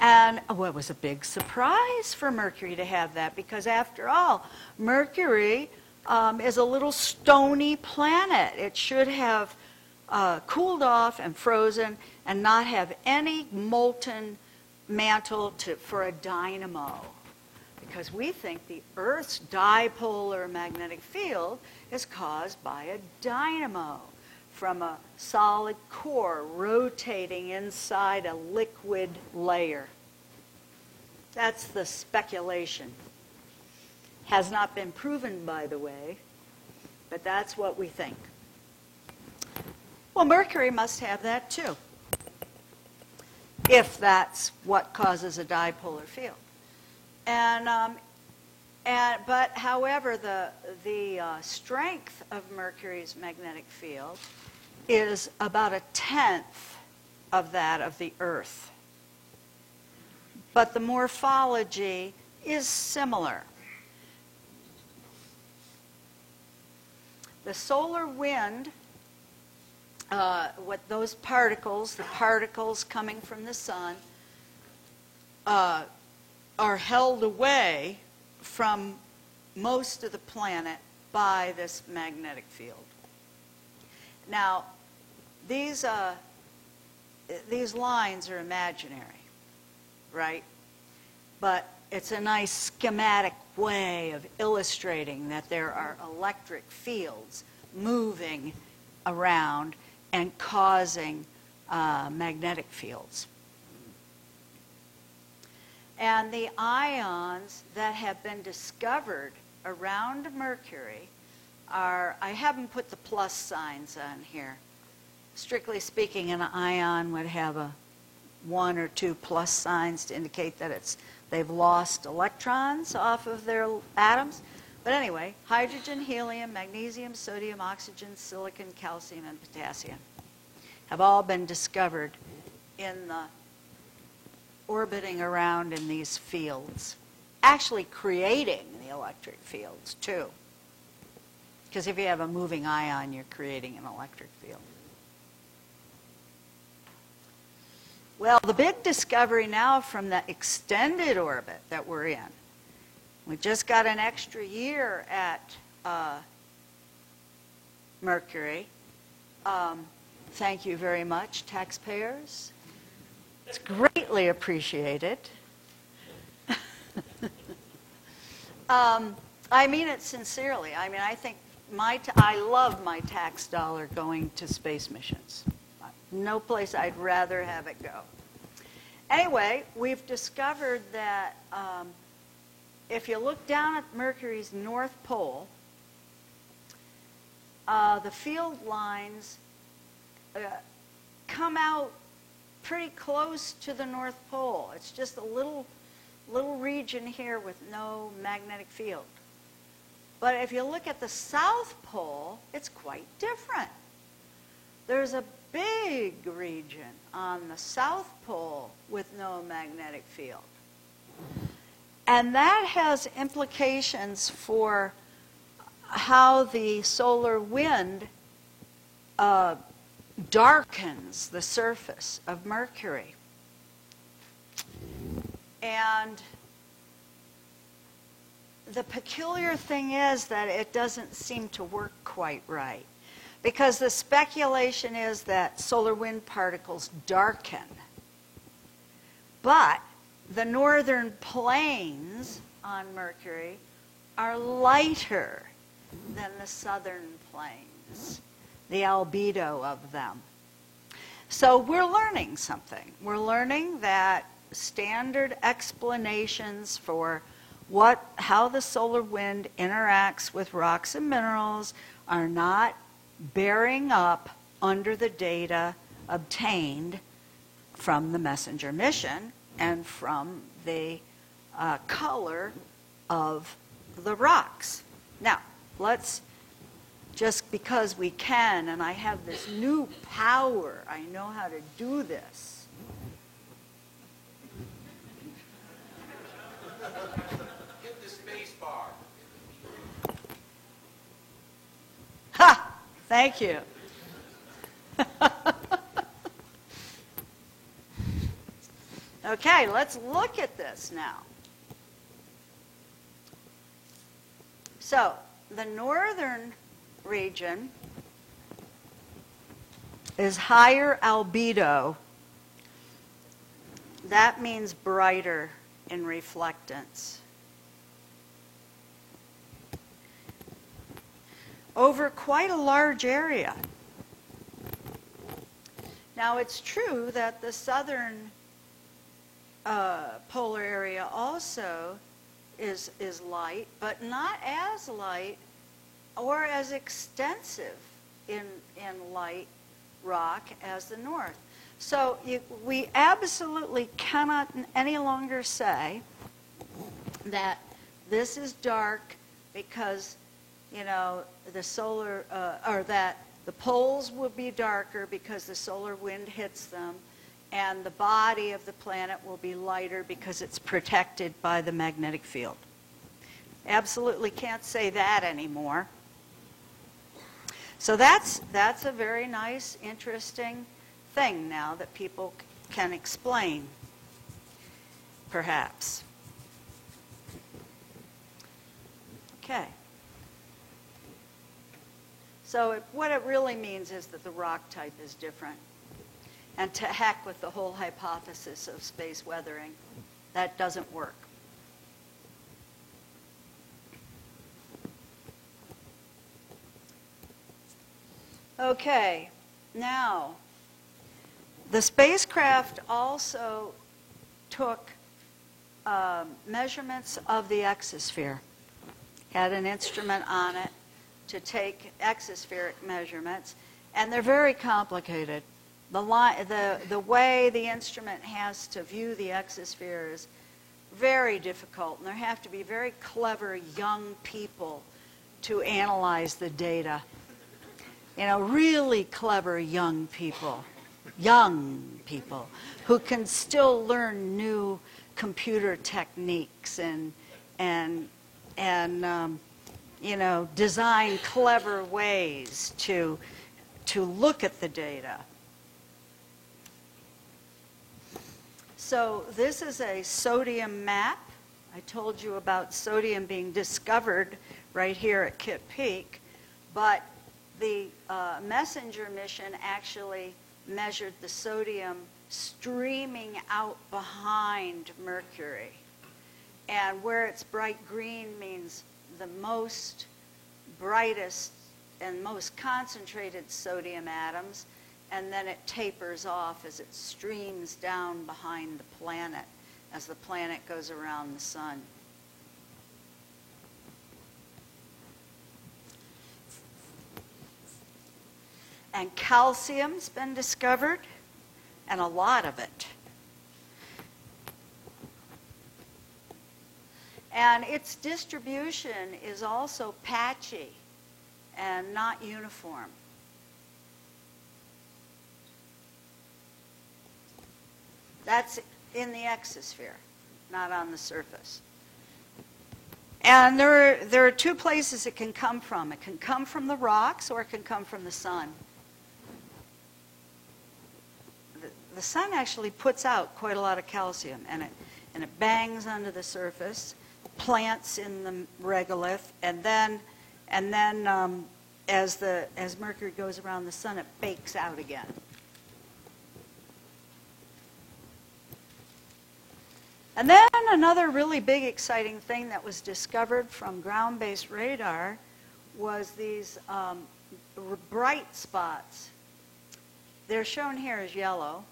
And well, it was a big surprise for Mercury to have that because, after all, Mercury um, is a little stony planet. It should have uh, cooled off and frozen and not have any molten mantle to, for a dynamo. Because we think the Earth's dipolar magnetic field is caused by a dynamo from a solid core rotating inside a liquid layer. That's the speculation. Has not been proven, by the way, but that's what we think. Well, Mercury must have that too, if that's what causes a dipolar field. And, um, and but however, the the uh, strength of Mercury's magnetic field is about a tenth of that of the Earth. But the morphology is similar. The solar wind, uh, what those particles, the particles coming from the sun, uh, are held away from most of the planet by this magnetic field. Now, these, uh, these lines are imaginary, right? But it's a nice schematic way of illustrating that there are electric fields moving around and causing uh, magnetic fields. And the ions that have been discovered around Mercury are, I haven't put the plus signs on here, strictly speaking, an ion would have a one or two plus signs to indicate that it's they've lost electrons off of their atoms. But anyway, hydrogen, helium, magnesium, sodium, oxygen, silicon, calcium, and potassium have all been discovered in the orbiting around in these fields, actually creating the electric fields too. Because if you have a moving ion, you're creating an electric field. Well, the big discovery now from the extended orbit that we're in, we just got an extra year at uh, Mercury. Um, thank you very much, taxpayers. It's greatly appreciated. um, I mean it sincerely. I mean, I think my t- I love my tax dollar going to space missions. No place I'd rather have it go. Anyway, we've discovered that um, if you look down at Mercury's north pole, uh, the field lines uh, come out pretty close to the North Pole. It's just a little, little region here with no magnetic field. But if you look at the South Pole, it's quite different. There's a big region on the South Pole with no magnetic field. And that has implications for how the solar wind uh, darkens the surface of Mercury. And the peculiar thing is that it doesn't seem to work quite right. Because the speculation is that solar wind particles darken. But the northern plains on Mercury are lighter than the southern plains, the albedo of them. So we're learning something. We're learning that standard explanations for what how the solar wind interacts with rocks and minerals are not bearing up under the data obtained from the messenger mission and from the uh, color of the rocks. Now, let's just because we can and I have this new power, I know how to do this. Hit the space bar. Ha! Thank you. okay, let's look at this now. So, the northern region is higher albedo. That means brighter in reflectance. Over quite a large area. Now, it's true that the southern uh, polar area also is, is light, but not as light or as extensive in, in light rock as the north. So you, we absolutely cannot any longer say that this is dark because, you know, the solar, uh, or that the poles will be darker because the solar wind hits them, and the body of the planet will be lighter because it's protected by the magnetic field. Absolutely can't say that anymore. So that's, that's a very nice, interesting thing now that people can explain, perhaps. Okay. So it, what it really means is that the rock type is different. And to heck with the whole hypothesis of space weathering. That doesn't work. Okay, now, the spacecraft also took um, measurements of the exosphere, had an instrument on it to take exospheric measurements, and they're very complicated. The, li- the, the way the instrument has to view the exosphere is very difficult, and there have to be very clever young people to analyze the data you know, really clever young people, young people who can still learn new computer techniques and and and um, you know design clever ways to to look at the data. So this is a sodium map. I told you about sodium being discovered right here at Kitt Peak, but the uh, messenger mission actually measured the sodium streaming out behind Mercury. And where it's bright green means the most brightest and most concentrated sodium atoms, and then it tapers off as it streams down behind the planet as the planet goes around the sun. And calcium's been discovered, and a lot of it. And its distribution is also patchy and not uniform. That's in the exosphere, not on the surface. And there are, there are two places it can come from. It can come from the rocks or it can come from the sun. The, sun actually puts out quite a lot of calcium and it, and it bangs under the surface, plants in the regolith, and then, and then um, as, the, as Mercury goes around the sun, it bakes out again. And then another really big exciting thing that was discovered from ground-based radar was these um, bright spots. They're shown here as yellow.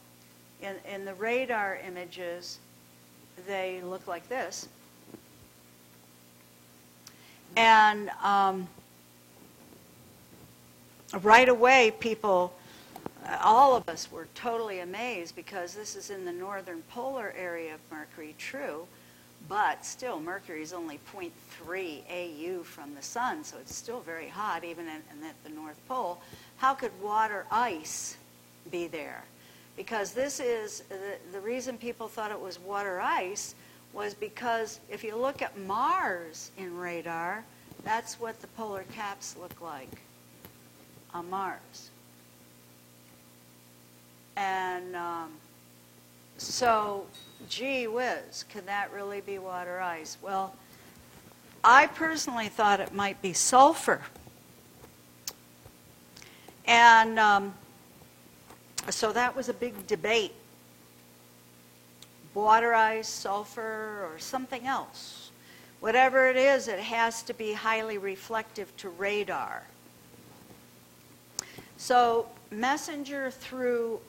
In, in the radar images, they look like this. And um, right away, people all of us were totally amazed because this is in the northern polar area of Mercury, true, but still Mercury is only 0.3 AU from the sun, so it's still very hot even in, in at the North Pole. How could water ice be there? Because this is the, the reason people thought it was water ice was because if you look at Mars in radar, that's what the polar caps look like on Mars. And um, so, gee whiz, can that really be water ice? Well, I personally thought it might be sulfur. And um, so that was a big debate. Water ice, sulfur, or something else. Whatever it is, it has to be highly reflective to radar. So MESSENGER threw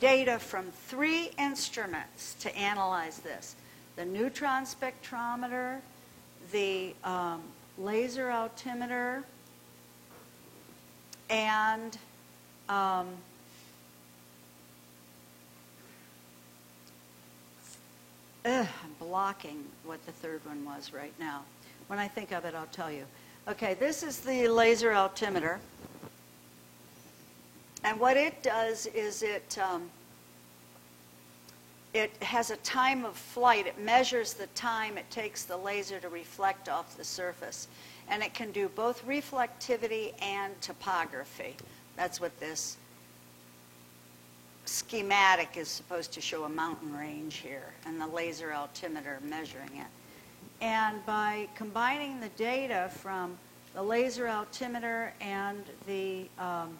data from three instruments to analyze this the neutron spectrometer, the um, laser altimeter, and um, ugh, I'm blocking what the third one was right now. When I think of it, I'll tell you. Okay, this is the laser altimeter. And what it does is it, um, it has a time of flight. It measures the time it takes the laser to reflect off the surface. And it can do both reflectivity and topography. That's what this schematic is supposed to show a mountain range here, and the laser altimeter measuring it. And by combining the data from the laser altimeter and the um,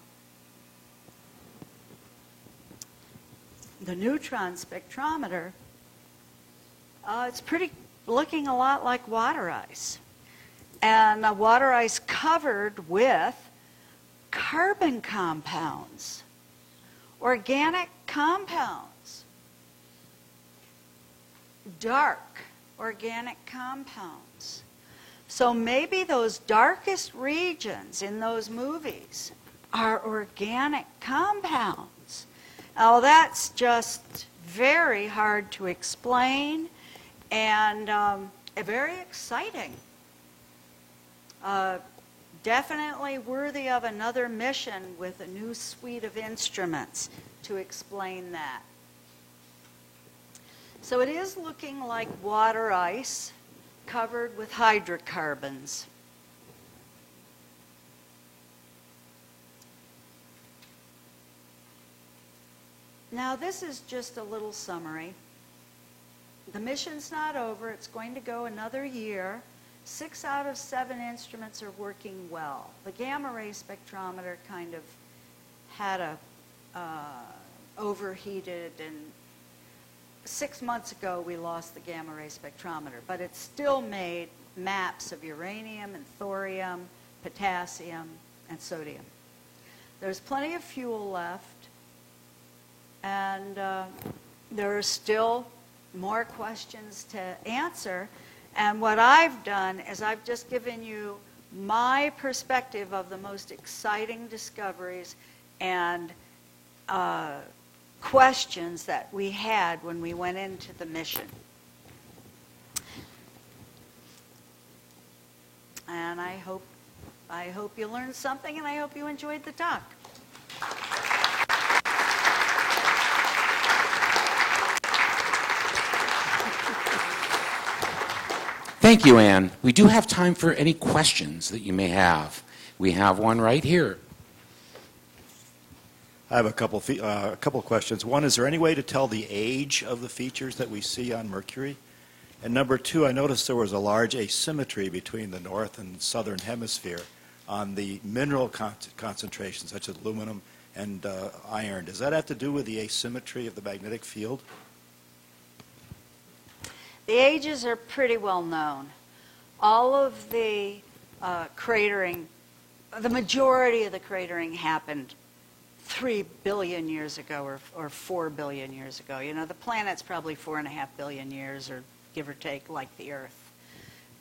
the neutron spectrometer, uh, it's pretty looking a lot like water ice. And uh, water ice covered with carbon compounds, organic compounds, dark organic compounds. So maybe those darkest regions in those movies are organic compounds. Oh, that's just very hard to explain and um, very exciting. Uh, definitely worthy of another mission with a new suite of instruments to explain that. So it is looking like water ice covered with hydrocarbons. Now, this is just a little summary. The mission's not over. It's going to go another year. Six out of seven instruments are working well. The gamma ray spectrometer kind of had a uh, overheated, and six months ago, we lost the gamma ray spectrometer, but it still made maps of uranium and thorium, potassium, and sodium. There's plenty of fuel left, and uh, there are still more questions to answer. And what I've done is I've just given you my perspective of the most exciting discoveries and uh, questions that we had when we went into the mission. And I hope, I hope you learned something, and I hope you enjoyed the talk. Thank you, Ann. We do have time for any questions that you may have. We have one right here. I have a couple, uh, a couple questions. One, is there any way to tell the age of the features that we see on Mercury? And number two, I noticed there was a large asymmetry between the north and southern hemisphere on the mineral con- concentrations, such as aluminum and uh, iron. Does that have to do with the asymmetry of the magnetic field? The ages are pretty well known. All of the uh, cratering, the majority of the cratering happened 3 billion years ago or, or 4 billion years ago. You know, the planet's probably 4.5 billion years, or give or take, like the Earth.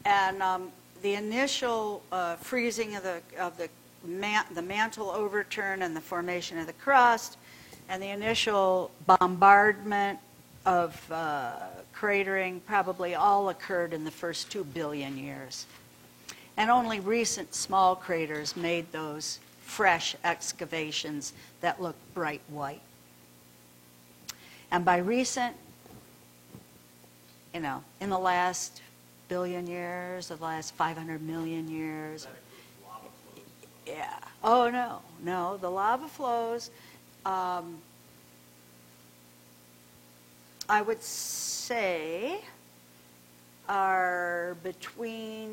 And um, the initial uh, freezing of the, of the, man, the mantle overturn and the formation of the crust, and the initial bombardment of uh, cratering probably all occurred in the first 2 billion years. And only recent small craters made those fresh excavations that look bright white. And by recent, you know, in the last billion years, the last 500 million years. Yeah. Oh, no, no. The lava flows, um, I would say, are between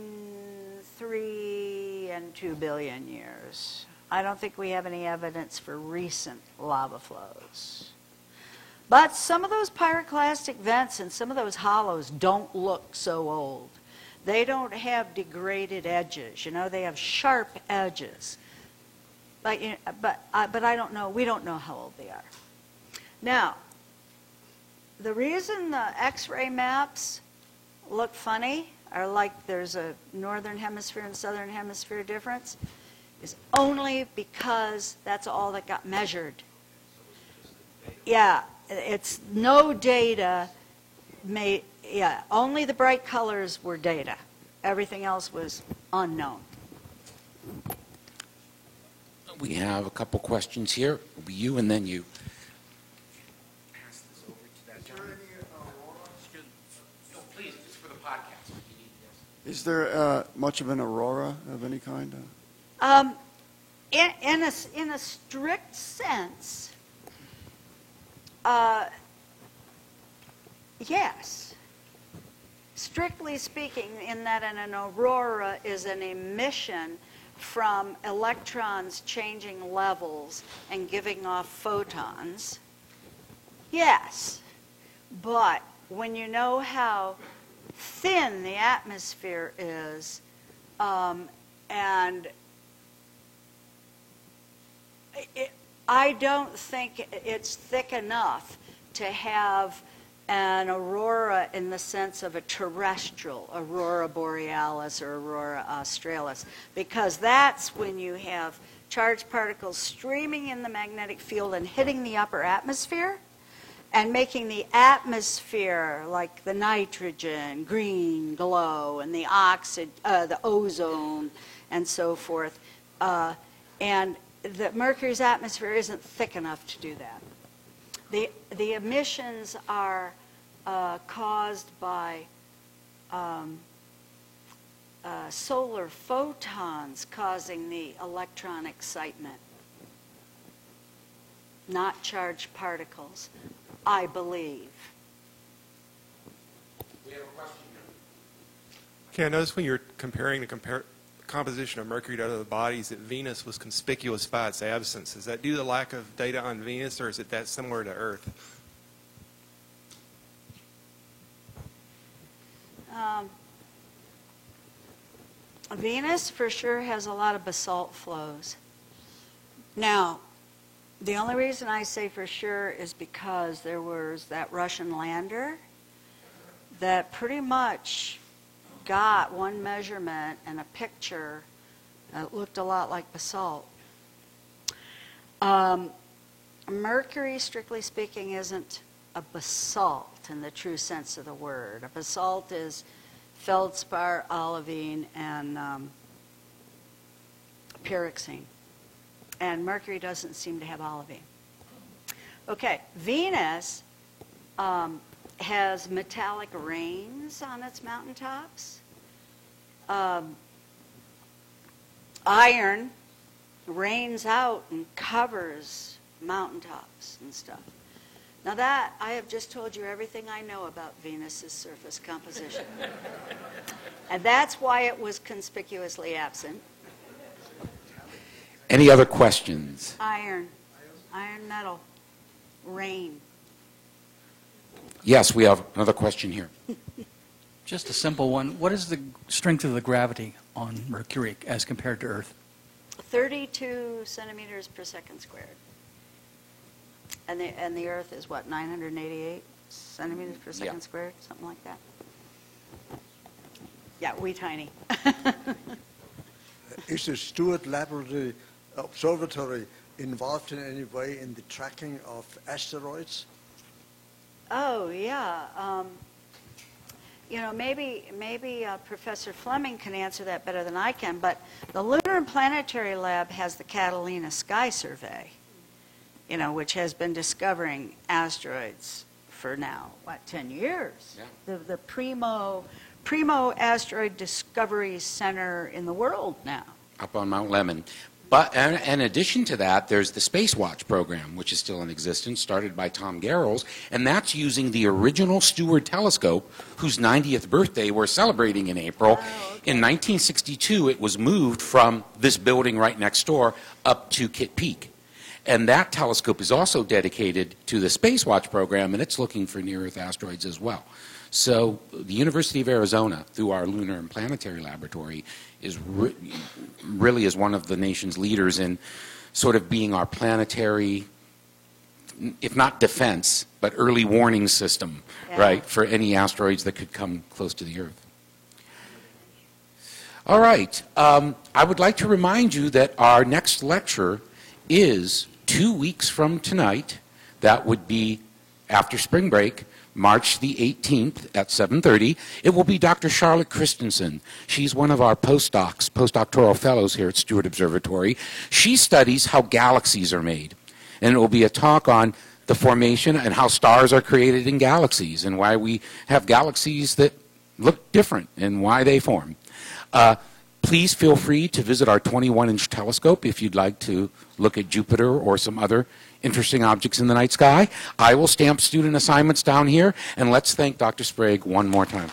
three and two billion years. I don't think we have any evidence for recent lava flows. But some of those pyroclastic vents and some of those hollows don't look so old. They don't have degraded edges. You know, they have sharp edges. But, you but, uh, but I don't know, we don't know how old they are. Now, the reason the X-ray maps look funny, or like there's a northern hemisphere and southern hemisphere difference, is only because that's all that got measured. Yeah, it's no data made, yeah, only the bright colors were data. Everything else was unknown. We have a couple questions here. You and then you. Pass this over to that gentleman. No, please, it's for the podcast. if you need this. Is there uh, much of an aurora of any kind? Um, in, in, a, in a strict sense, uh, yes. Strictly speaking, in that an aurora is an emission from electrons changing levels and giving off photons. Yes. But when you know how thin the atmosphere is, um, and it, I don't think it's thick enough to have an aurora in the sense of a terrestrial aurora borealis or aurora australis, because that's when you have charged particles streaming in the magnetic field and hitting the upper atmosphere and making the atmosphere like the nitrogen green glow and the oxid, uh, the ozone and so forth. Uh, and the Mercury's atmosphere isn't thick enough to do that. The, the emissions are uh, caused by um, uh, solar photons causing the electron excitement, not charged particles, I believe. We have a question here. Okay, I noticed when you're comparing the compar- composition of Mercury to other bodies that Venus was conspicuous by its absence. Is that due to the lack of data on Venus, or is it that similar to Earth? Um, Venus for sure has a lot of basalt flows. Now, the only reason I say for sure is because there was that Russian lander that pretty much got one measurement and a picture that looked a lot like basalt. Um, Mercury, strictly speaking, isn't a basalt in the true sense of the word. A basalt is feldspar, olivine, and um, pyroxene. And Mercury doesn't seem to have olivine. Okay, Venus um, has metallic rains on its mountaintops. Um, iron rains out and covers mountaintops and stuff. Now that, I have just told you everything I know about Venus's surface composition. and that's why it was conspicuously absent. Any other questions? Iron, iron metal, rain. Yes, we have another question here. Just a simple one. What is the strength of the gravity on Mercury as compared to Earth? 32 centimeters per second squared. And the, and the Earth is what, 988 centimeters per second Yeah. squared? Something like that? Yeah, we tiny. Is the Steward Laboratory Observatory involved in any way in the tracking of asteroids? Oh, yeah. Um, you know, maybe, maybe uh, Professor Fleming can answer that better than I can, but the Lunar and Planetary Lab has the Catalina Sky Survey, you know, which has been discovering asteroids for now, what, 10 years? Yeah. The, the primo, primo asteroid discovery center in the world now. up on Mount Lemmon. But in addition to that, there's the Space Watch program, which is still in existence, started by Tom Gehrels, and that's using the original Steward telescope, whose 90th birthday we're celebrating in April. In 1962, it was moved from this building right next door up to Kitt Peak. And that telescope is also dedicated to the Space Watch program, and it's looking for near Earth asteroids as well. So, the University of Arizona, through our Lunar and Planetary Laboratory, is re- really is one of the nation's leaders in sort of being our planetary, if not defense, but early warning system, Yeah. right, for any asteroids that could come close to the Earth. All right. Um, I would like to remind you that our next lecture is two weeks from tonight. That would be after spring break, March the 18th at 7:30. It will be Dr. Charlotte Christensen. She's one of our postdocs, postdoctoral fellows here at Steward Observatory. She studies how galaxies are made, and it will be a talk on the formation and how stars are created in galaxies and why we have galaxies that look different and why they form. Uh, please feel free to visit our 21-inch telescope if you'd like to look at Jupiter or some other interesting objects in the night sky. I will stamp student assignments down here, and let's thank Dr. Sprague one more time.